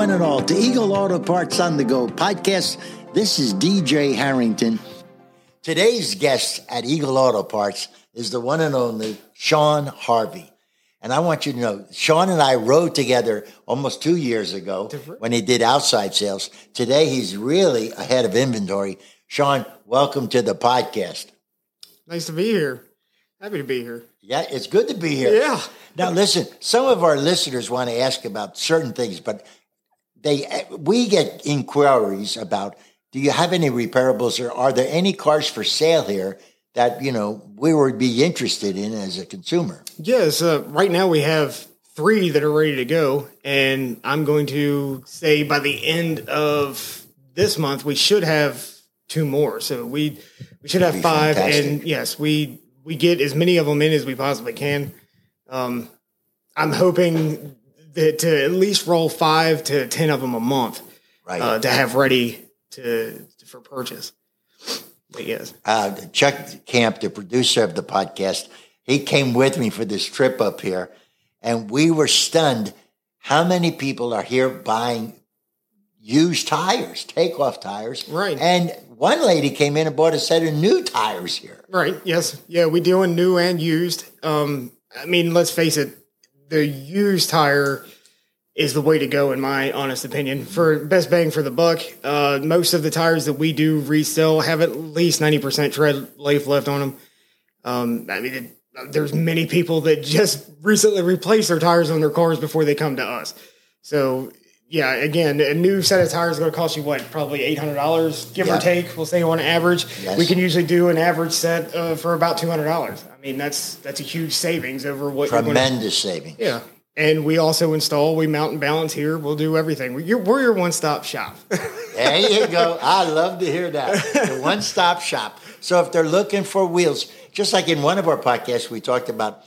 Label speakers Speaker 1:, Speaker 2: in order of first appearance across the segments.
Speaker 1: One and all, to Eagle Auto Parts on the Go podcast. This is DJ Harrington. Today's guest at Eagle Auto Parts is the one and only Sean Harvey. And I want you to know, Sean and I rode together almost two years ago when he did outside sales. Today, he's really ahead of inventory. Sean, welcome to the podcast.
Speaker 2: Nice to be here. Happy to be here.
Speaker 1: Yeah, it's good to be here.
Speaker 2: Yeah.
Speaker 1: Now, listen, some of our listeners want to ask about certain things, but they we get inquiries about do you have any repairables or are there any cars for sale here that you know we would be interested in as a consumer?
Speaker 2: Yes, uh, right now we have three that are ready to go, and I'm going to say by the end of this month we should have two more. So we we should have five,
Speaker 1: fantastic.
Speaker 2: and yes, we we get as many of them in as we possibly can. Um, I'm hoping that to at least roll five to ten of them a month
Speaker 1: Right.
Speaker 2: uh, to have ready to for purchase. But yes,
Speaker 1: uh, Chuck Camp, the producer of the podcast, he came with me for this trip up here, and we were stunned how many people are here buying used tires, takeoff tires.
Speaker 2: Right.
Speaker 1: And one lady came in and bought a set of new tires here.
Speaker 2: Right. Yes. Yeah. We doing new and used. Um, I mean, let's face it, the used tire is the way to go, in my honest opinion. For best bang for the buck, uh, most of the tires that we do resell have at least ninety percent tread life left on them. Um, I mean, it, there's many people that just recently replaced their tires on their cars before they come to us. So. Yeah, again, a new set of tires is going to cost you what, probably eight hundred dollars, give
Speaker 1: Yeah.
Speaker 2: or take. We'll say on average.
Speaker 1: Yes.
Speaker 2: We can usually do an average set uh, for about two hundred dollars. I mean, that's that's a huge savings over what you're going to.
Speaker 1: Tremendous savings.
Speaker 2: Yeah, and we also install. We mount and balance here. We'll do everything. We're, we're your one stop shop.
Speaker 1: There you go. I love to hear that. The one stop shop. So if they're looking for wheels, just like in one of our podcasts, we talked about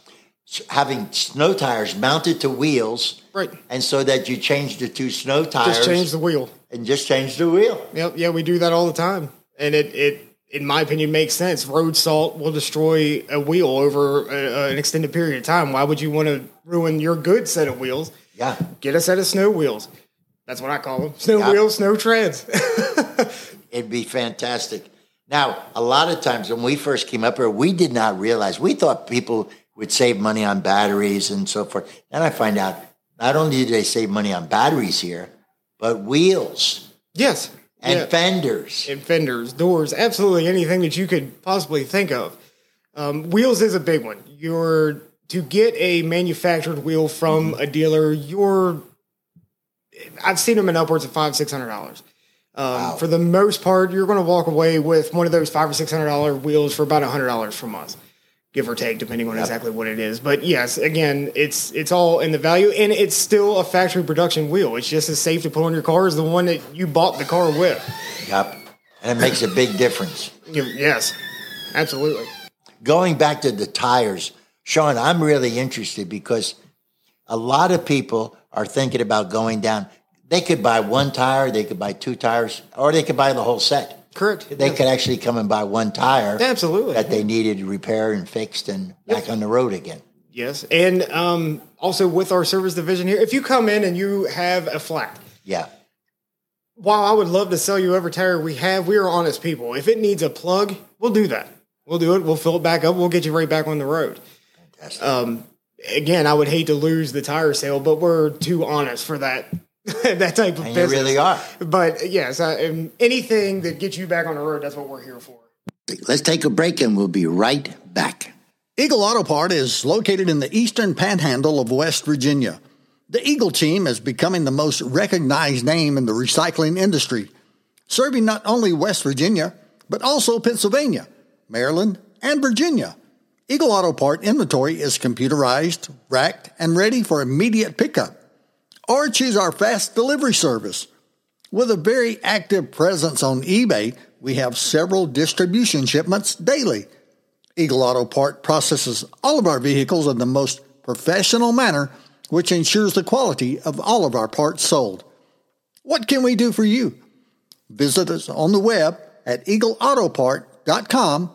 Speaker 1: having snow tires mounted to wheels.
Speaker 2: Right.
Speaker 1: And so that you change the two snow tires
Speaker 2: Just change the wheel.
Speaker 1: and just change the wheel.
Speaker 2: Yep. Yeah, we do that all the time, and it it in my opinion makes sense. Road salt will destroy a wheel over a, an extended period of time. Why would you want to ruin your good set of wheels?
Speaker 1: Yeah.
Speaker 2: Get a set of snow wheels. That's what I call them. Snow
Speaker 1: Yeah.
Speaker 2: wheels, snow treads.
Speaker 1: It'd be fantastic. Now, a lot of times when we first came up here, we did not realize, we thought people would save money on batteries and so forth. Then I find out not only do they save money on batteries here, but wheels
Speaker 2: yes.
Speaker 1: and
Speaker 2: Yeah.
Speaker 1: fenders.
Speaker 2: and fenders, doors, absolutely anything that you could possibly think of. Um, wheels is a big one. You're to get a manufactured wheel from a dealer. You're I've seen them in upwards of five six hundred dollars. Um, For the most part, you're going to walk away with one of those five or six hundred dollar wheels for about a hundred dollars from us, give or take, depending on exactly what it is. But yes, again, it's it's all in the value, and it's still a factory production wheel. It's just as safe to put on your car as the one that you bought the car with.
Speaker 1: Yep. And it makes a big difference.
Speaker 2: Yes, absolutely.
Speaker 1: Going back to the tires, Sean, I'm really interested because a lot of people are thinking about going down. They could buy one tire, they could buy two tires, or they could buy the whole set.
Speaker 2: Correct.
Speaker 1: They could actually come and buy one tire
Speaker 2: Absolutely.
Speaker 1: that they needed repaired and fixed and back on the road again.
Speaker 2: Yes, and um, also with our service division here, if you come in and you have a flat,
Speaker 1: Yeah.
Speaker 2: while I would love to sell you every tire we have, we are honest people. If it needs a plug, we'll do that. We'll do it. We'll fill it back up. We'll get you right back on the road.
Speaker 1: Fantastic.
Speaker 2: Um, again, I would hate to lose the tire sale, but we're too honest for that that type of
Speaker 1: and you
Speaker 2: business.
Speaker 1: really are.
Speaker 2: But yes, I, um, anything that gets you back on the road, that's what we're here for.
Speaker 1: Let's take a break and we'll be right back.
Speaker 3: Eagle Auto Part is located in the eastern panhandle of West Virginia. The Eagle team is becoming the most recognized name in the recycling industry, serving not only West Virginia, but also Pennsylvania, Maryland, and Virginia. Eagle Auto Part inventory is computerized, racked, and ready for immediate pickup. Or choose our fast delivery service. With a very active presence on eBay, we have several distribution shipments daily. Eagle Auto Part processes all of our vehicles in the most professional manner, which ensures the quality of all of our parts sold. What can we do for you? Visit us on the web at eagleautopart.com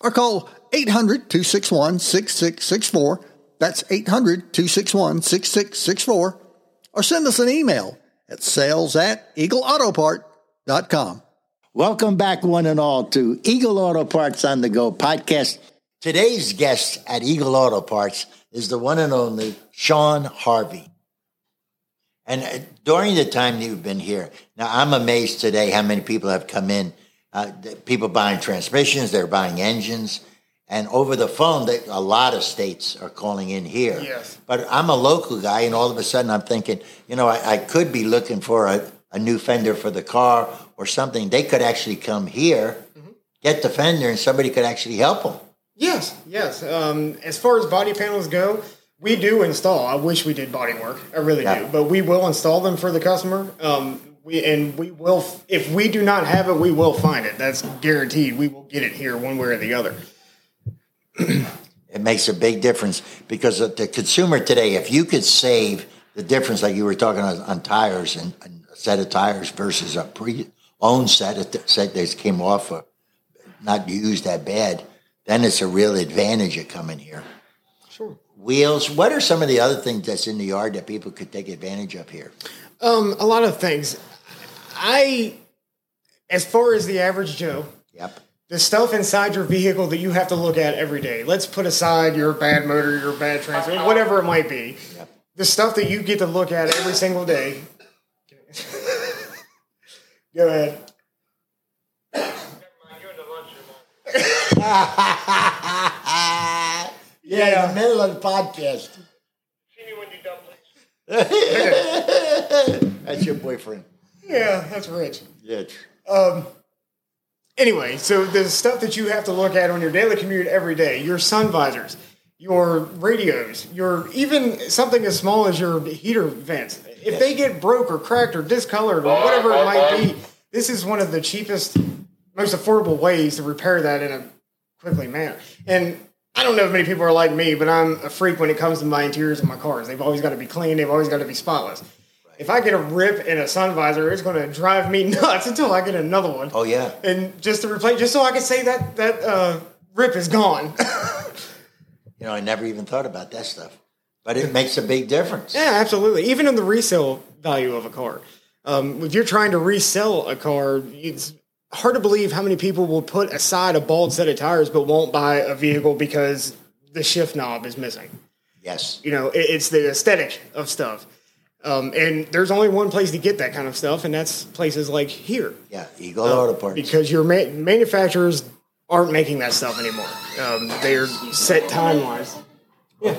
Speaker 3: or call 800 261 6664. That's 800 261 6664. Or send us an email at sales at eagleautopart.com.
Speaker 1: Welcome back, one and all, to Eagle Auto Parts on the Go podcast. Today's guest at Eagle Auto Parts is the one and only Sean Harvey. And uh, during the time you've been here, now I'm amazed today how many people have come in. Uh, people buying transmissions, they're buying engines, and over the phone, they, a lot of states are calling in here.
Speaker 2: Yes.
Speaker 1: But I'm a local guy, and all of a sudden I'm thinking, you know, I, I could be looking for a, a new fender for the car or something. They could actually come here, mm-hmm. get the fender, and somebody could actually help them.
Speaker 2: Yes, yes. Um, as far as body panels go, we do install. I wish we did body work. I really yeah. do, but we will install them for the customer. Um, we and we will. If we do not have it, we will find it. That's guaranteed. We will get it here one way or the other.
Speaker 1: it makes a big difference because the consumer today, if you could save the difference, like you were talking on, on tires and, and, a set of tires versus a pre-owned set of set that came off, of, not used that bad, then it's a real advantage of coming here.
Speaker 2: Sure.
Speaker 1: Wheels. What are some of the other things that's in the yard that people could take advantage of here?
Speaker 2: Um, a lot of things. I, as far as the average Joe,
Speaker 1: yep
Speaker 2: the stuff inside your vehicle that you have to look at every day. Let's put aside your bad motor, your bad transmission, whatever it might be. Yep. The stuff that you get to look at every single day. Go ahead.
Speaker 1: yeah, in the middle of the podcast.
Speaker 2: See me when you
Speaker 1: That's your boyfriend.
Speaker 2: Yeah, that's Rich.
Speaker 1: Yeah.
Speaker 2: Um, Anyway, so the stuff that you have to look at on your daily commute every day, your sun visors, your radios, your even something as small as your heater vents. If they get broke or cracked or discolored or whatever it might be, this is one of the cheapest, most affordable ways to repair that in a quickly manner. And I don't know if many people are like me, but I'm a freak when it comes to my interiors of my cars. They've always got to be clean. They've always got to be spotless if I get a rip in a sun visor, it's going to drive me nuts until I get another one.
Speaker 1: Oh yeah.
Speaker 2: And just to replace, just so I can say that that uh, rip is gone.
Speaker 1: you know, I never even thought about that stuff, but it makes a big difference.
Speaker 2: Yeah, absolutely. Even in the resale value of a car, um, if you're trying to resell a car, it's hard to believe how many people will put aside a bald set of tires but won't buy a vehicle because the shift knob is missing.
Speaker 1: Yes.
Speaker 2: You know, it, it's the aesthetic of stuff. Um, and there's only one place to get that kind of stuff, and that's places like here.
Speaker 1: Yeah, Eagle uh, Auto Parts.
Speaker 2: Because your ma- manufacturers aren't making that stuff anymore. Um, they're set time wise. Yeah.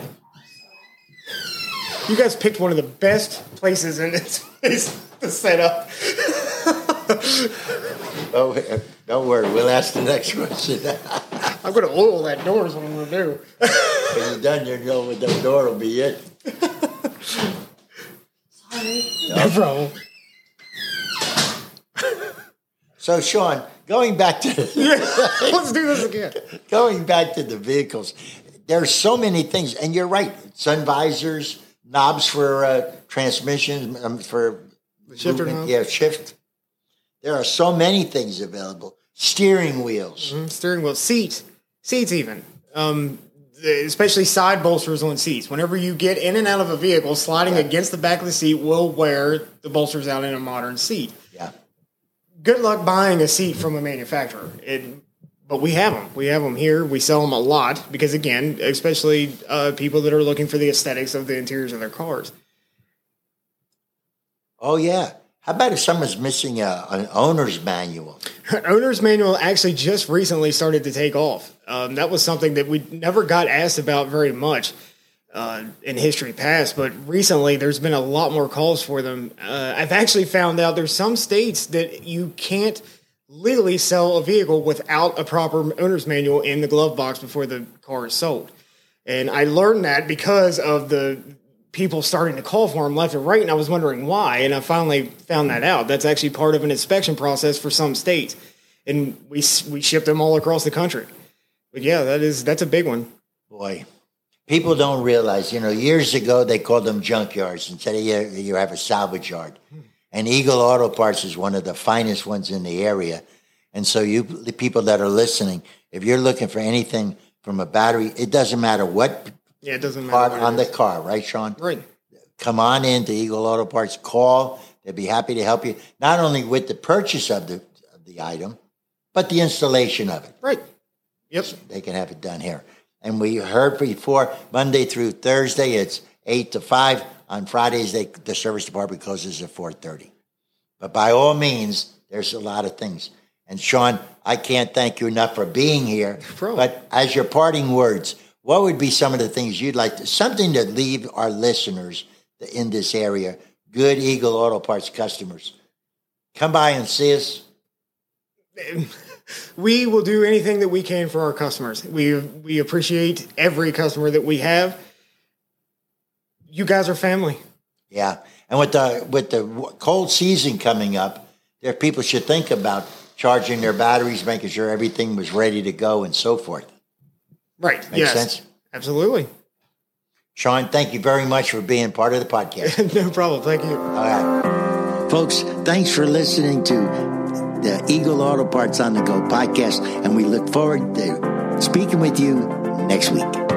Speaker 2: You guys picked one of the best places in this place to set up.
Speaker 1: oh, don't worry. We'll ask the next question.
Speaker 2: I'm going to oil that door is what I'm going to do.
Speaker 1: when you're done, you're going with the door will be it.
Speaker 2: No problem.
Speaker 1: So, Sean, going back to
Speaker 2: yeah, let's do this again.
Speaker 1: Going back to the vehicles, there's so many things, and you're right. Sun visors, knobs for uh, transmissions, um, for
Speaker 2: shifter knobs.
Speaker 1: Yeah, shift. There are so many things available. Steering wheels,
Speaker 2: mm-hmm. steering wheel, seats, seats, even. Um, especially side bolsters on seats. Whenever you get in and out of a vehicle, sliding yeah. against the back of the seat will wear the bolsters out in a modern seat.
Speaker 1: Yeah.
Speaker 2: Good luck buying a seat from a manufacturer. It, but we have them. We have them here. We sell them a lot because, again, especially uh, people that are looking for the aesthetics of the interiors of their cars.
Speaker 1: Oh yeah, how about if someone's missing a, an owner's manual?
Speaker 2: owner's manual actually just recently started to take off. Um, that was something that we never got asked about very much uh, in history past, but recently there's been a lot more calls for them. Uh, I've actually found out there's some states that you can't legally sell a vehicle without a proper owner's manual in the glove box before the car is sold. And I learned that because of the people starting to call for them left and right, and I was wondering why. And I finally found that out. That's actually part of an inspection process for some states, and we we ship them all across the country. But yeah, that is that's a big one.
Speaker 1: Boy, people don't realize. You know, years ago they called them junkyards. and of you, you have a salvage yard, hmm. and Eagle Auto Parts is one of the finest ones in the area. And so, you the people that are listening, if you're looking for anything from a battery, it doesn't matter what
Speaker 2: yeah, it doesn't matter.
Speaker 1: on the car, right, Sean?
Speaker 2: Right.
Speaker 1: come on in to Eagle Auto Parts, call. They'd be happy to help you, not only with the purchase of the, of the item, but the installation of it.
Speaker 2: Right. Yep.
Speaker 1: They can have it done here. And we heard before Monday through Thursday, it's eight to five. On Fridays, they, the service department closes at four thirty. But by all means, there's a lot of things. And Sean, I can't thank you enough for being here.
Speaker 2: Bro.
Speaker 1: But as your parting words, what would be some of the things you'd like to, something to leave our listeners in this area, good Eagle Auto Parts customers? Come by and see us.
Speaker 2: we will do anything that we can for our customers. We we appreciate every customer that we have. You guys are family.
Speaker 1: Yeah, and with the with the cold season coming up, there people should think about charging their batteries, making sure everything was ready to go, and so forth.
Speaker 2: Right.
Speaker 1: Makes
Speaker 2: yes.
Speaker 1: sense.
Speaker 2: Absolutely.
Speaker 1: Sean, thank you very much for being part of the podcast.
Speaker 2: no problem. Thank you.
Speaker 1: All right. Folks, thanks for listening to the Eagle Auto Parts on the Go podcast, and we look forward to speaking with you next week.